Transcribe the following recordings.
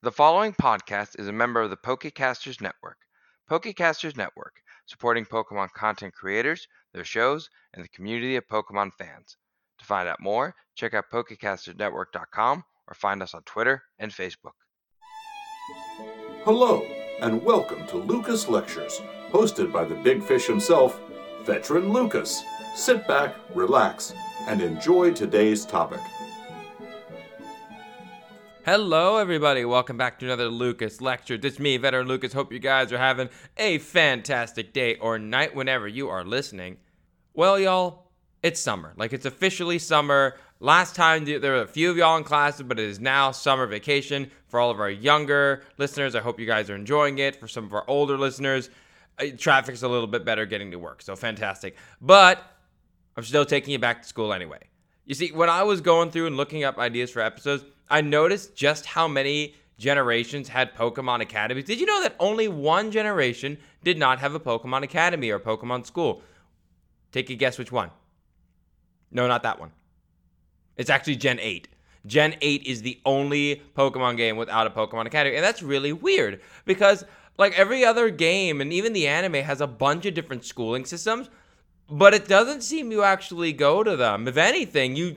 The following podcast is a member of the Pokecasters Network. Pokecasters Network, supporting Pokemon content creators, their shows, and the community of Pokemon fans. To find out more, check out PokecastersNetwork.com or find us on Twitter and Facebook. Hello, and welcome to Lucas Lectures, hosted by the big fish himself, Veteran Lucas. Sit back, relax, and enjoy today's topic. Hello, everybody. Welcome back to another Lucas Lecture. It's me, Veteran Lucas. Hope you guys are having a fantastic day or night whenever you are listening. Well, y'all, it's summer. Like, it's officially summer. Last time there were a few of y'all in classes, but it is now summer vacation for all of our younger listeners. I hope you guys are enjoying it. For some of our older listeners, uh, traffic's a little bit better getting to work, so fantastic. But I'm still taking you back to school anyway. You see, when I was going through and looking up ideas for episodes, I noticed just how many generations had Pokemon Academies. Did you know that only one generation did not have a Pokemon Academy or Pokemon School? Take a guess which one. No, not that one. It's actually Gen 8. Gen 8 is the only Pokemon game without a Pokemon Academy. And that's really weird because, like, every other game and even the anime has a bunch of different schooling systems but it doesn't seem you actually go to them. If anything, you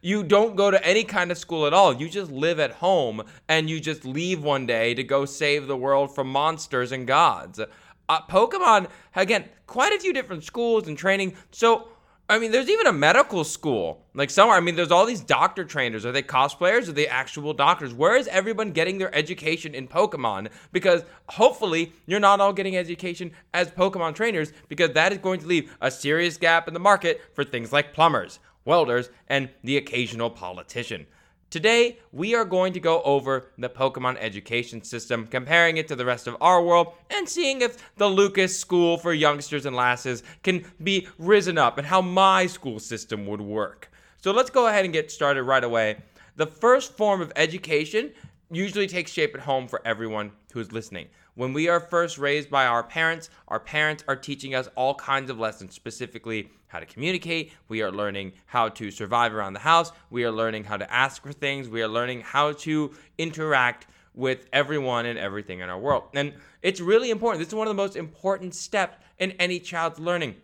you don't go to any kind of school at all. You just live at home and you just leave one day to go save the world from monsters and gods. Uh, Pokemon again, quite a few different schools and training. So I mean, there's even a medical school. Like somewhere, I mean, there's all these doctor trainers. Are they cosplayers? Are they actual doctors? Where is everyone getting their education in Pokemon? Because hopefully, you're not all getting education as Pokemon trainers, because that is going to leave a serious gap in the market for things like plumbers, welders, and the occasional politician. Today, we are going to go over the Pokemon education system, comparing it to the rest of our world, and seeing if the Lucas School for youngsters and lasses can be risen up and how my school system would work. So let's go ahead and get started right away. The first form of education usually takes shape at home for everyone who's listening. When we are first raised by our parents, our parents are teaching us all kinds of lessons, specifically how to communicate. We are learning how to survive around the house. We are learning how to ask for things. We are learning how to interact with everyone and everything in our world. And it's really important. This is one of the most important steps in any child's learning.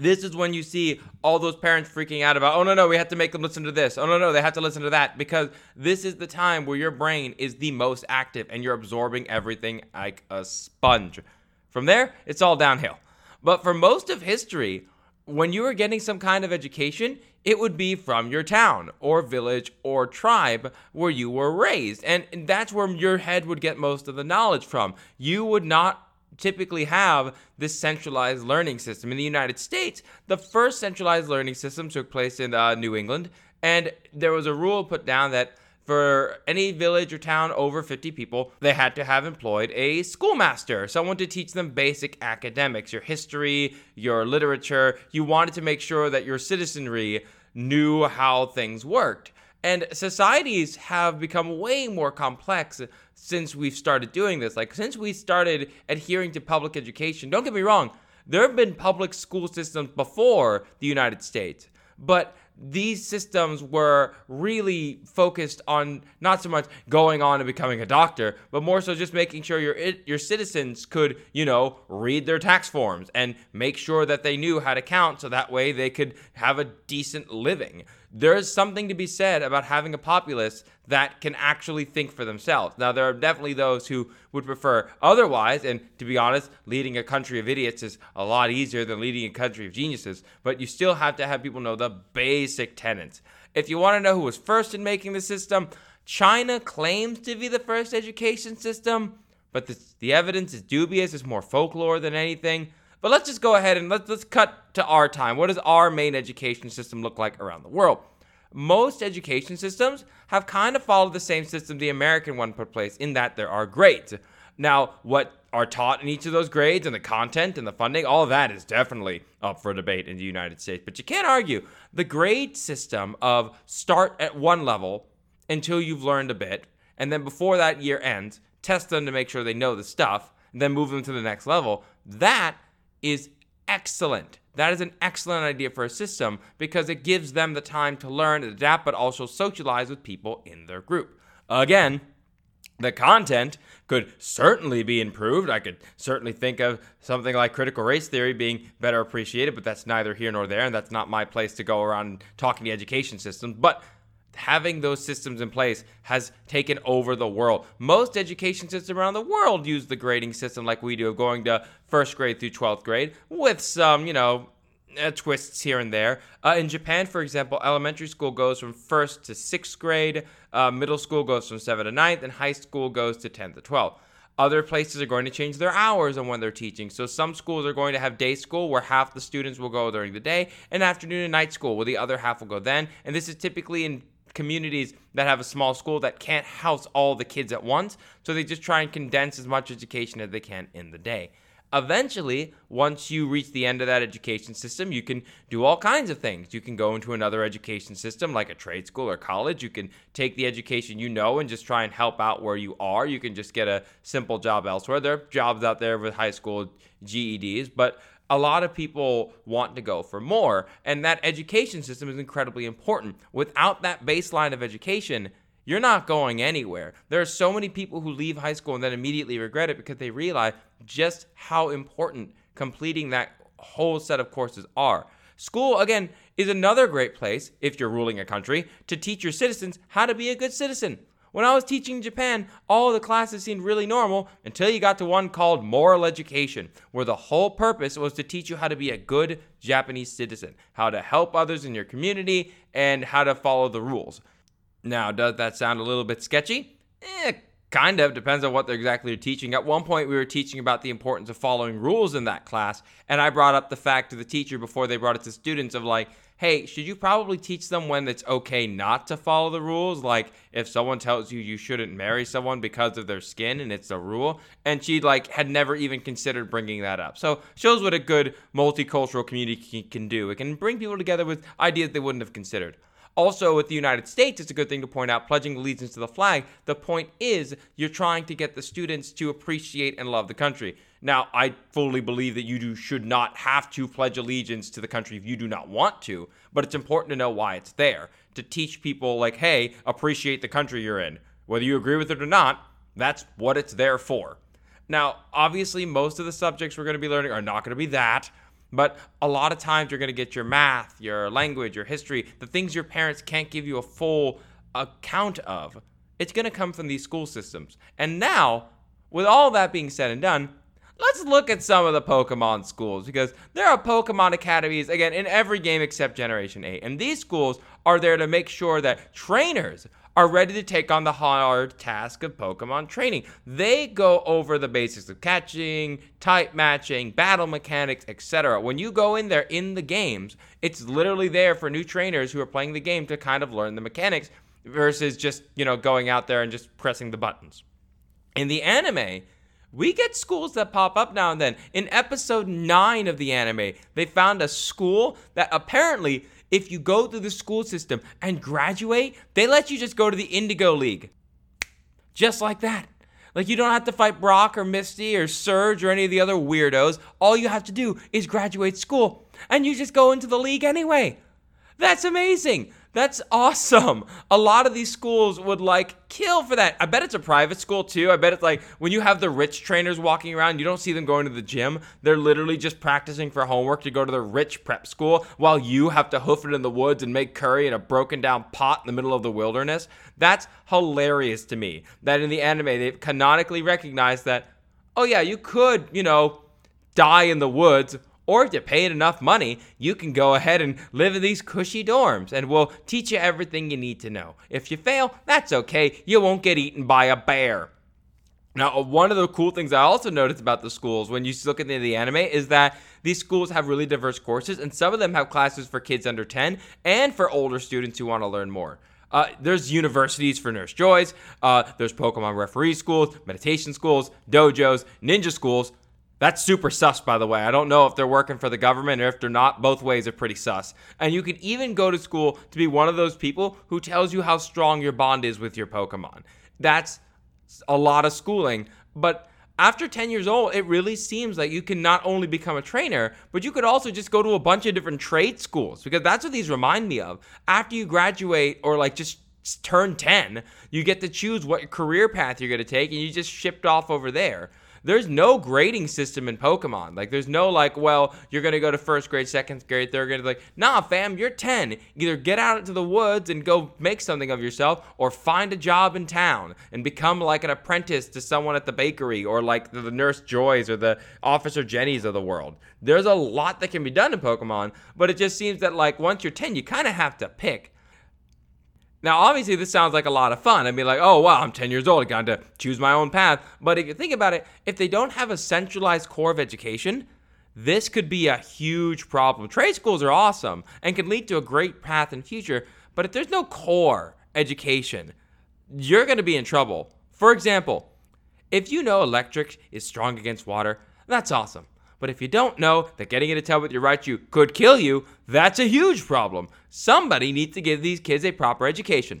This is when you see all those parents freaking out about, oh no, no, we have to make them listen to this. Oh no, no, they have to listen to that. Because this is the time where your brain is the most active and you're absorbing everything like a sponge. From there, it's all downhill. But for most of history, when you were getting some kind of education, it would be from your town or village or tribe where you were raised. And that's where your head would get most of the knowledge from. You would not typically have this centralized learning system. In the United States, the first centralized learning system took place in uh, New England, and there was a rule put down that for any village or town over 50 people, they had to have employed a schoolmaster, someone to teach them basic academics, your history, your literature. You wanted to make sure that your citizenry knew how things worked. And societies have become way more complex since we've started doing this. Like, since we started adhering to public education, don't get me wrong, there have been public school systems before the United States, but these systems were really focused on not so much going on and becoming a doctor, but more so just making sure your your citizens could, you know, read their tax forms and make sure that they knew how to count so that way they could have a decent living there is something to be said about having a populace that can actually think for themselves. Now, there are definitely those who would prefer otherwise, and to be honest, leading a country of idiots is a lot easier than leading a country of geniuses, but you still have to have people know the basic tenets. If you want to know who was first in making the system, China claims to be the first education system, but the, the evidence is dubious, it's more folklore than anything. But let's just go ahead and let's let's cut to our time. What does our main education system look like around the world? Most education systems have kind of followed the same system the American one put place in that there are grades. Now, what are taught in each of those grades and the content and the funding, all that is definitely up for debate in the United States. But you can't argue the grade system of start at one level until you've learned a bit, and then before that year ends, test them to make sure they know the stuff, and then move them to the next level. That is excellent. That is an excellent idea for a system because it gives them the time to learn, and adapt, but also socialize with people in their group. Again, The content could certainly be improved. I could certainly think of something like critical race theory being better appreciated, but that's neither here nor there, and that's not my place to go around talking to education systems. But having those systems in place has taken over the world. Most education systems around the world use the grading system like we do of going to first grade through 12th grade with some, you know, uh, twists here and there. Uh, in Japan, for example, elementary school goes from first to sixth grade, uh, middle school goes from seventh to ninth, and high school goes to 10th to 12th. Other places are going to change their hours on when they're teaching. So some schools are going to have day school where half the students will go during the day, and afternoon and night school where the other half will go then. And this is typically in communities that have a small school that can't house all the kids at once. So they just try and condense as much education as they can in the day. Eventually, once you reach the end of that education system, you can do all kinds of things. You can go into another education system like a trade school or college. You can take the education you know and just try and help out where you are. You can just get a simple job elsewhere. There are jobs out there with high school GEDs, but a lot of people want to go for more. And that education system is incredibly important. Without that baseline of education, you're not going anywhere. There are so many people who leave high school and then immediately regret it because they realize just how important completing that whole set of courses are. School, again, is another great place, if you're ruling a country, to teach your citizens how to be a good citizen. When I was teaching Japan, all the classes seemed really normal until you got to one called Moral Education, where the whole purpose was to teach you how to be a good Japanese citizen, how to help others in your community, and how to follow the rules. Now, does that sound a little bit sketchy? Eh, kind of. Depends on what they're exactly teaching. At one point, we were teaching about the importance of following rules in that class, and I brought up the fact to the teacher before they brought it to students of like, hey, should you probably teach them when it's okay not to follow the rules? Like if someone tells you you shouldn't marry someone because of their skin and it's a rule, and she like had never even considered bringing that up. So shows what a good multicultural community can do. It can bring people together with ideas they wouldn't have considered. Also, with the United States, it's a good thing to point out pledging allegiance to the flag. The point is, you're trying to get the students to appreciate and love the country. Now, I fully believe that you do, should not have to pledge allegiance to the country if you do not want to, but it's important to know why it's there to teach people, like, hey, appreciate the country you're in. Whether you agree with it or not, that's what it's there for. Now, obviously, most of the subjects we're going to be learning are not going to be that. But a lot of times you're going to get your math, your language, your history, the things your parents can't give you a full account of. It's going to come from these school systems. And now, with all that being said and done, let's look at some of the Pokemon schools because there are Pokemon academies, again, in every game except Generation 8. And these schools are there to make sure that trainers are ready to take on the hard task of Pokemon training. They go over the basics of catching, type matching, battle mechanics, etc. When you go in there in the games, it's literally there for new trainers who are playing the game to kind of learn the mechanics versus just, you know, going out there and just pressing the buttons. In the anime, we get schools that pop up now and then. In episode 9 of the anime, they found a school that apparently if you go through the school system and graduate, they let you just go to the Indigo League. Just like that. Like you don't have to fight Brock or Misty or Surge or any of the other weirdos. All you have to do is graduate school and you just go into the league anyway. That's amazing. That's awesome. A lot of these schools would like kill for that. I bet it's a private school too. I bet it's like when you have the rich trainers walking around, you don't see them going to the gym. They're literally just practicing for homework to go to the rich prep school while you have to hoof it in the woods and make curry in a broken down pot in the middle of the wilderness. That's hilarious to me. That in the anime, they've canonically recognized that, oh yeah, you could, you know, die in the woods or if you paid enough money, you can go ahead and live in these cushy dorms and we'll teach you everything you need to know. If you fail, that's okay. You won't get eaten by a bear. Now, uh, one of the cool things I also noticed about the schools when you look at the, the anime is that these schools have really diverse courses, and some of them have classes for kids under 10 and for older students who want to learn more. Uh, there's universities for Nurse Joys, uh, there's Pokemon referee schools, meditation schools, dojos, ninja schools, that's super sus, by the way. I don't know if they're working for the government or if they're not. Both ways are pretty sus. And you can even go to school to be one of those people who tells you how strong your bond is with your Pokemon. That's a lot of schooling. But after 10 years old, it really seems like you can not only become a trainer, but you could also just go to a bunch of different trade schools because that's what these remind me of. After you graduate or like just turn 10, you get to choose what career path you're going to take, and you just shipped off over there there's no grading system in Pokemon. Like, there's no like, well, you're gonna go to first grade, second grade, third grade. Like, nah, fam, you're 10. Either get out into the woods and go make something of yourself, or find a job in town and become like an apprentice to someone at the bakery, or like the, nurse Joys or the officer Jennies of the world. There's a lot that can be done in Pokemon, but it just seems that like once you're 10, you kind of have to pick. Now, obviously, this sounds like a lot of fun. I mean, like, oh, wow, I'm 10 years old. I got to choose my own path. But if you think about it, if they don't have a centralized core of education, this could be a huge problem. Trade schools are awesome and can lead to a great path in future. But if there's no core education, you're going to be in trouble. For example, if you know electric is strong against water, that's awesome. But if you don't know that getting into tub with your right shoe could kill you, that's a huge problem. Somebody needs to give these kids a proper education.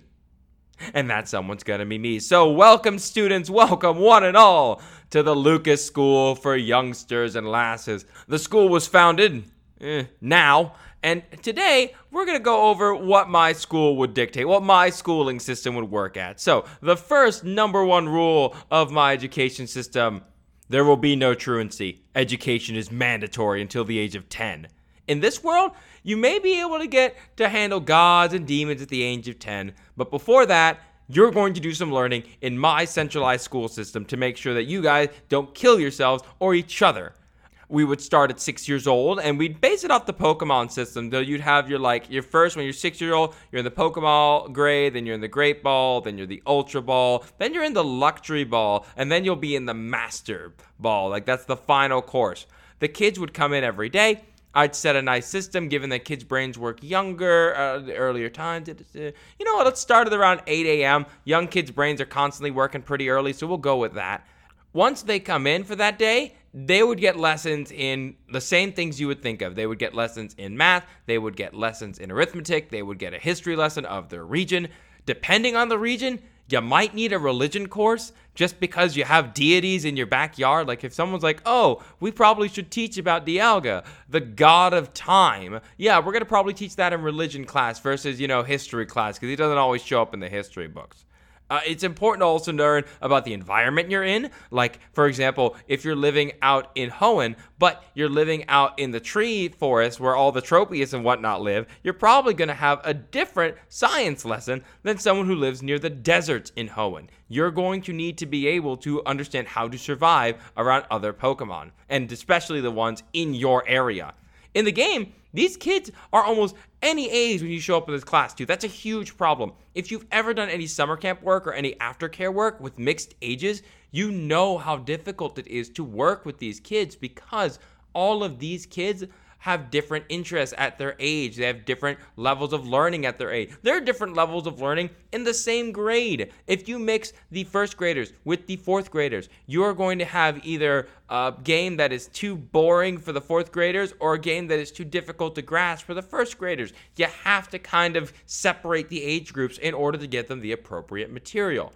And that someone's gonna be me. So, welcome, students, welcome one and all to the Lucas School for Youngsters and Lasses. The school was founded eh, now, and today we're gonna go over what my school would dictate, what my schooling system would work at. So, the first number one rule of my education system there will be no truancy. Education is mandatory until the age of 10. In this world, you may be able to get to handle gods and demons at the age of 10, but before that, you're going to do some learning in my centralized school system to make sure that you guys don't kill yourselves or each other we would start at six years old and we'd base it off the Pokemon system. Though you'd have your like your first when you're six years old, you're in the Pokeball grade, then you're in the Great Ball, then you're the Ultra Ball, then you're in the Luxury Ball, and then you'll be in the Master Ball. Like that's the final course. The kids would come in every day. I'd set a nice system, given that kids' brains work younger, uh, the earlier times. You know what? Let's start at around 8 a.m. Young kids' brains are constantly working pretty early, so we'll go with that. Once they come in for that day, they would get lessons in the same things you would think of. They would get lessons in math, they would get lessons in arithmetic, they would get a history lesson of their region. Depending on the region, you might need a religion course just because you have deities in your backyard. Like if someone's like, oh, we probably should teach about Dialga, the god of time. Yeah, we're going to probably teach that in religion class versus, you know, history class because he doesn't always show up in the history books. Uh, it's important to also learn about the environment you're in. Like, for example, if you're living out in Hoenn, but you're living out in the tree forest where all the tropius and whatnot live, you're probably going to have a different science lesson than someone who lives near the deserts in Hoenn. You're going to need to be able to understand how to survive around other Pokemon, and especially the ones in your area. In the game, these kids are almost any age when you show up in this class, too. That's a huge problem. If you've ever done any summer camp work or any aftercare work with mixed ages, you know how difficult it is to work with these kids because all of these kids have different interests at their age. They have different levels of learning at their age. There are different levels of learning in the same grade. If you mix the first graders with the fourth graders, you are going to have either a game that is too boring for the fourth graders or a game that is too difficult to grasp for the first graders. You have to kind of separate the age groups in order to get them the appropriate material.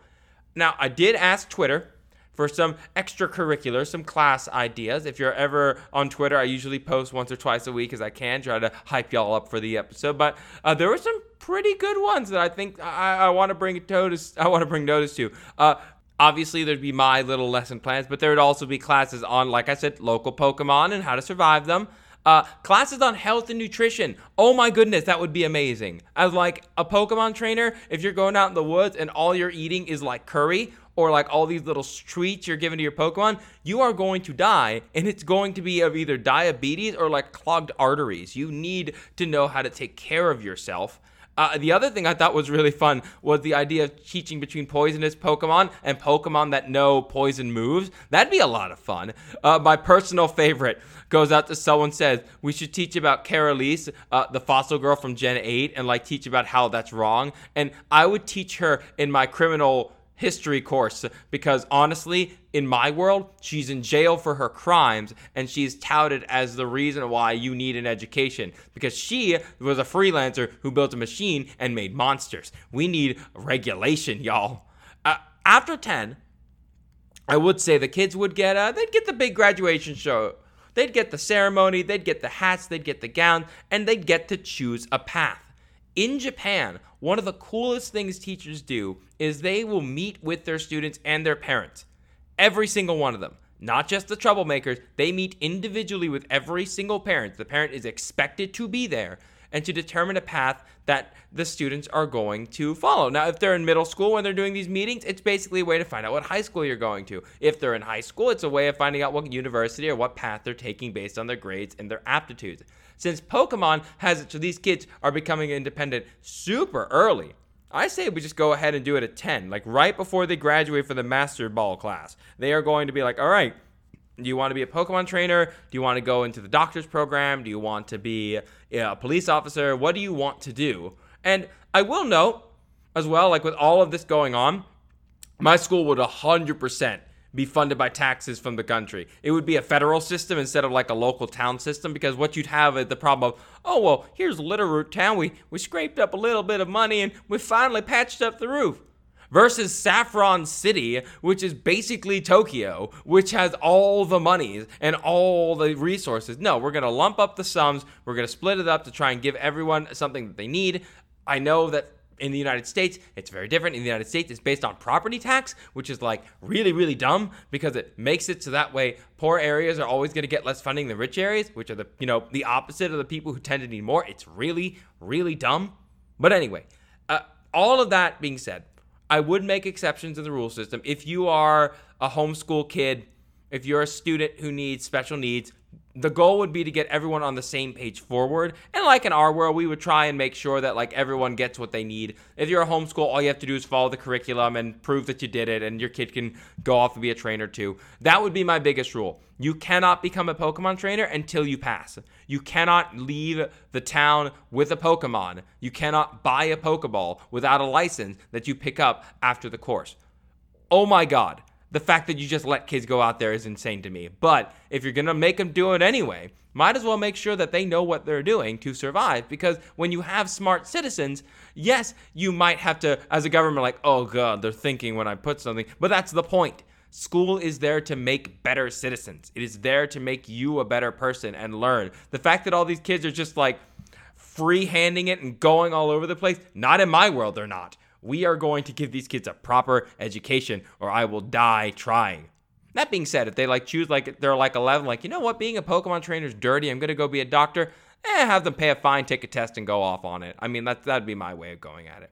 Now, I did ask Twitter for some extracurricular, some class ideas. If you're ever on Twitter, I usually post once or twice a week as I can, try to hype y'all up for the episode. But uh, there were some pretty good ones that I think I, I want to bring notice. I want to bring notice to. Uh, obviously, there'd be my little lesson plans, but there would also be classes on, like I said, local Pokemon and how to survive them. Uh, classes on health and nutrition. Oh my goodness, that would be amazing. As like a Pokemon trainer, if you're going out in the woods and all you're eating is like curry, or like all these little treats you're giving to your Pokemon, you are going to die. And it's going to be of either diabetes or like clogged arteries. You need to know how to take care of yourself. Uh, the other thing I thought was really fun was the idea of teaching between poisonous Pokemon and Pokemon that know poison moves. That'd be a lot of fun. Uh, my personal favorite goes out to someone says we should teach about Cara Liss, uh, the fossil girl from Gen 8, and like teach about how that's wrong. And I would teach her in my criminal history course because honestly, in my world, she's in jail for her crimes and she's touted as the reason why you need an education because she was a freelancer who built a machine and made monsters. We need regulation, y'all. Uh, after 10, I would say the kids would get uh, they'd get the big graduation show. They'd get the ceremony, they'd get the hats, they'd get the gown, and they'd get to choose a path In Japan, one of the coolest things teachers do is they will meet with their students and their parents. Every single one of them. Not just the troublemakers, they meet individually with every single parent. The parent is expected to be there and to determine a path that the students are going to follow. Now, if they're in middle school when they're doing these meetings, it's basically a way to find out what high school you're going to. If they're in high school, it's a way of finding out what university or what path they're taking based on their grades and their aptitudes. Since Pokemon has it so these kids are becoming independent super early, I say we just go ahead and do it at 10, like right before they graduate for the Master Ball class. They are going to be like, all right, do you want to be a Pokemon trainer? Do you want to go into the doctor's program? Do you want to be a police officer? What do you want to do? And I will note as well, like with all of this going on, my school would 100% be funded by taxes from the country. It would be a federal system instead of like a local town system because what you'd have is the problem of, oh, well, here's Little Root Town. We, we scraped up a little bit of money and we finally patched up the roof versus Saffron City, which is basically Tokyo, which has all the monies and all the resources. No, we're going to lump up the sums. We're going to split it up to try and give everyone something that they need. I know that in the United States, it's very different. In the United States, it's based on property tax, which is like really, really dumb because it makes it so that way poor areas are always going to get less funding than rich areas, which are the, you know, the opposite of the people who tend to need more. It's really, really dumb. But anyway, uh, all of that being said, I would make exceptions in the rule system. If you are a homeschool kid, if you're a student who needs special needs, the goal would be to get everyone on the same page forward. And like in our world, we would try and make sure that like everyone gets what they need. If you're a homeschool, all you have to do is follow the curriculum and prove that you did it and your kid can go off and be a trainer too. That would be my biggest rule. You cannot become a Pokemon trainer until you pass. You cannot leave the town with a Pokemon. You cannot buy a Pokeball without a license that you pick up after the course. Oh my god the fact that you just let kids go out there is insane to me. But if you're going to make them do it anyway, might as well make sure that they know what they're doing to survive because when you have smart citizens, yes, you might have to, as a government, like, oh God, they're thinking when I put something, but that's the point. School is there to make better citizens. It is there to make you a better person and learn. The fact that all these kids are just like free handing it and going all over the place, not in my world, they're not. We are going to give these kids a proper education or I will die trying. That being said, if they like choose like they're like 11, like, you know what, being a Pokemon trainer is dirty, I'm to go be a doctor, eh, have them pay a fine, take a test, and go off on it. I mean, that, that'd be my way of going at it.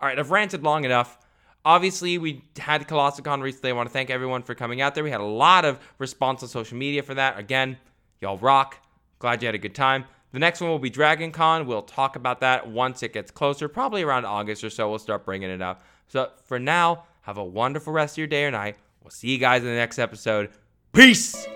All right, I've ranted long enough. Obviously, we had ColossalCon recently. I want to thank everyone for coming out there. We had a lot of response on social media for that. Again, y'all rock. Glad you had a good time. The next one will be Dragon Con. We'll talk about that once it gets closer, probably around August or so. We'll start bringing it up. So for now, have a wonderful rest of your day or night. We'll see you guys in the next episode. Peace!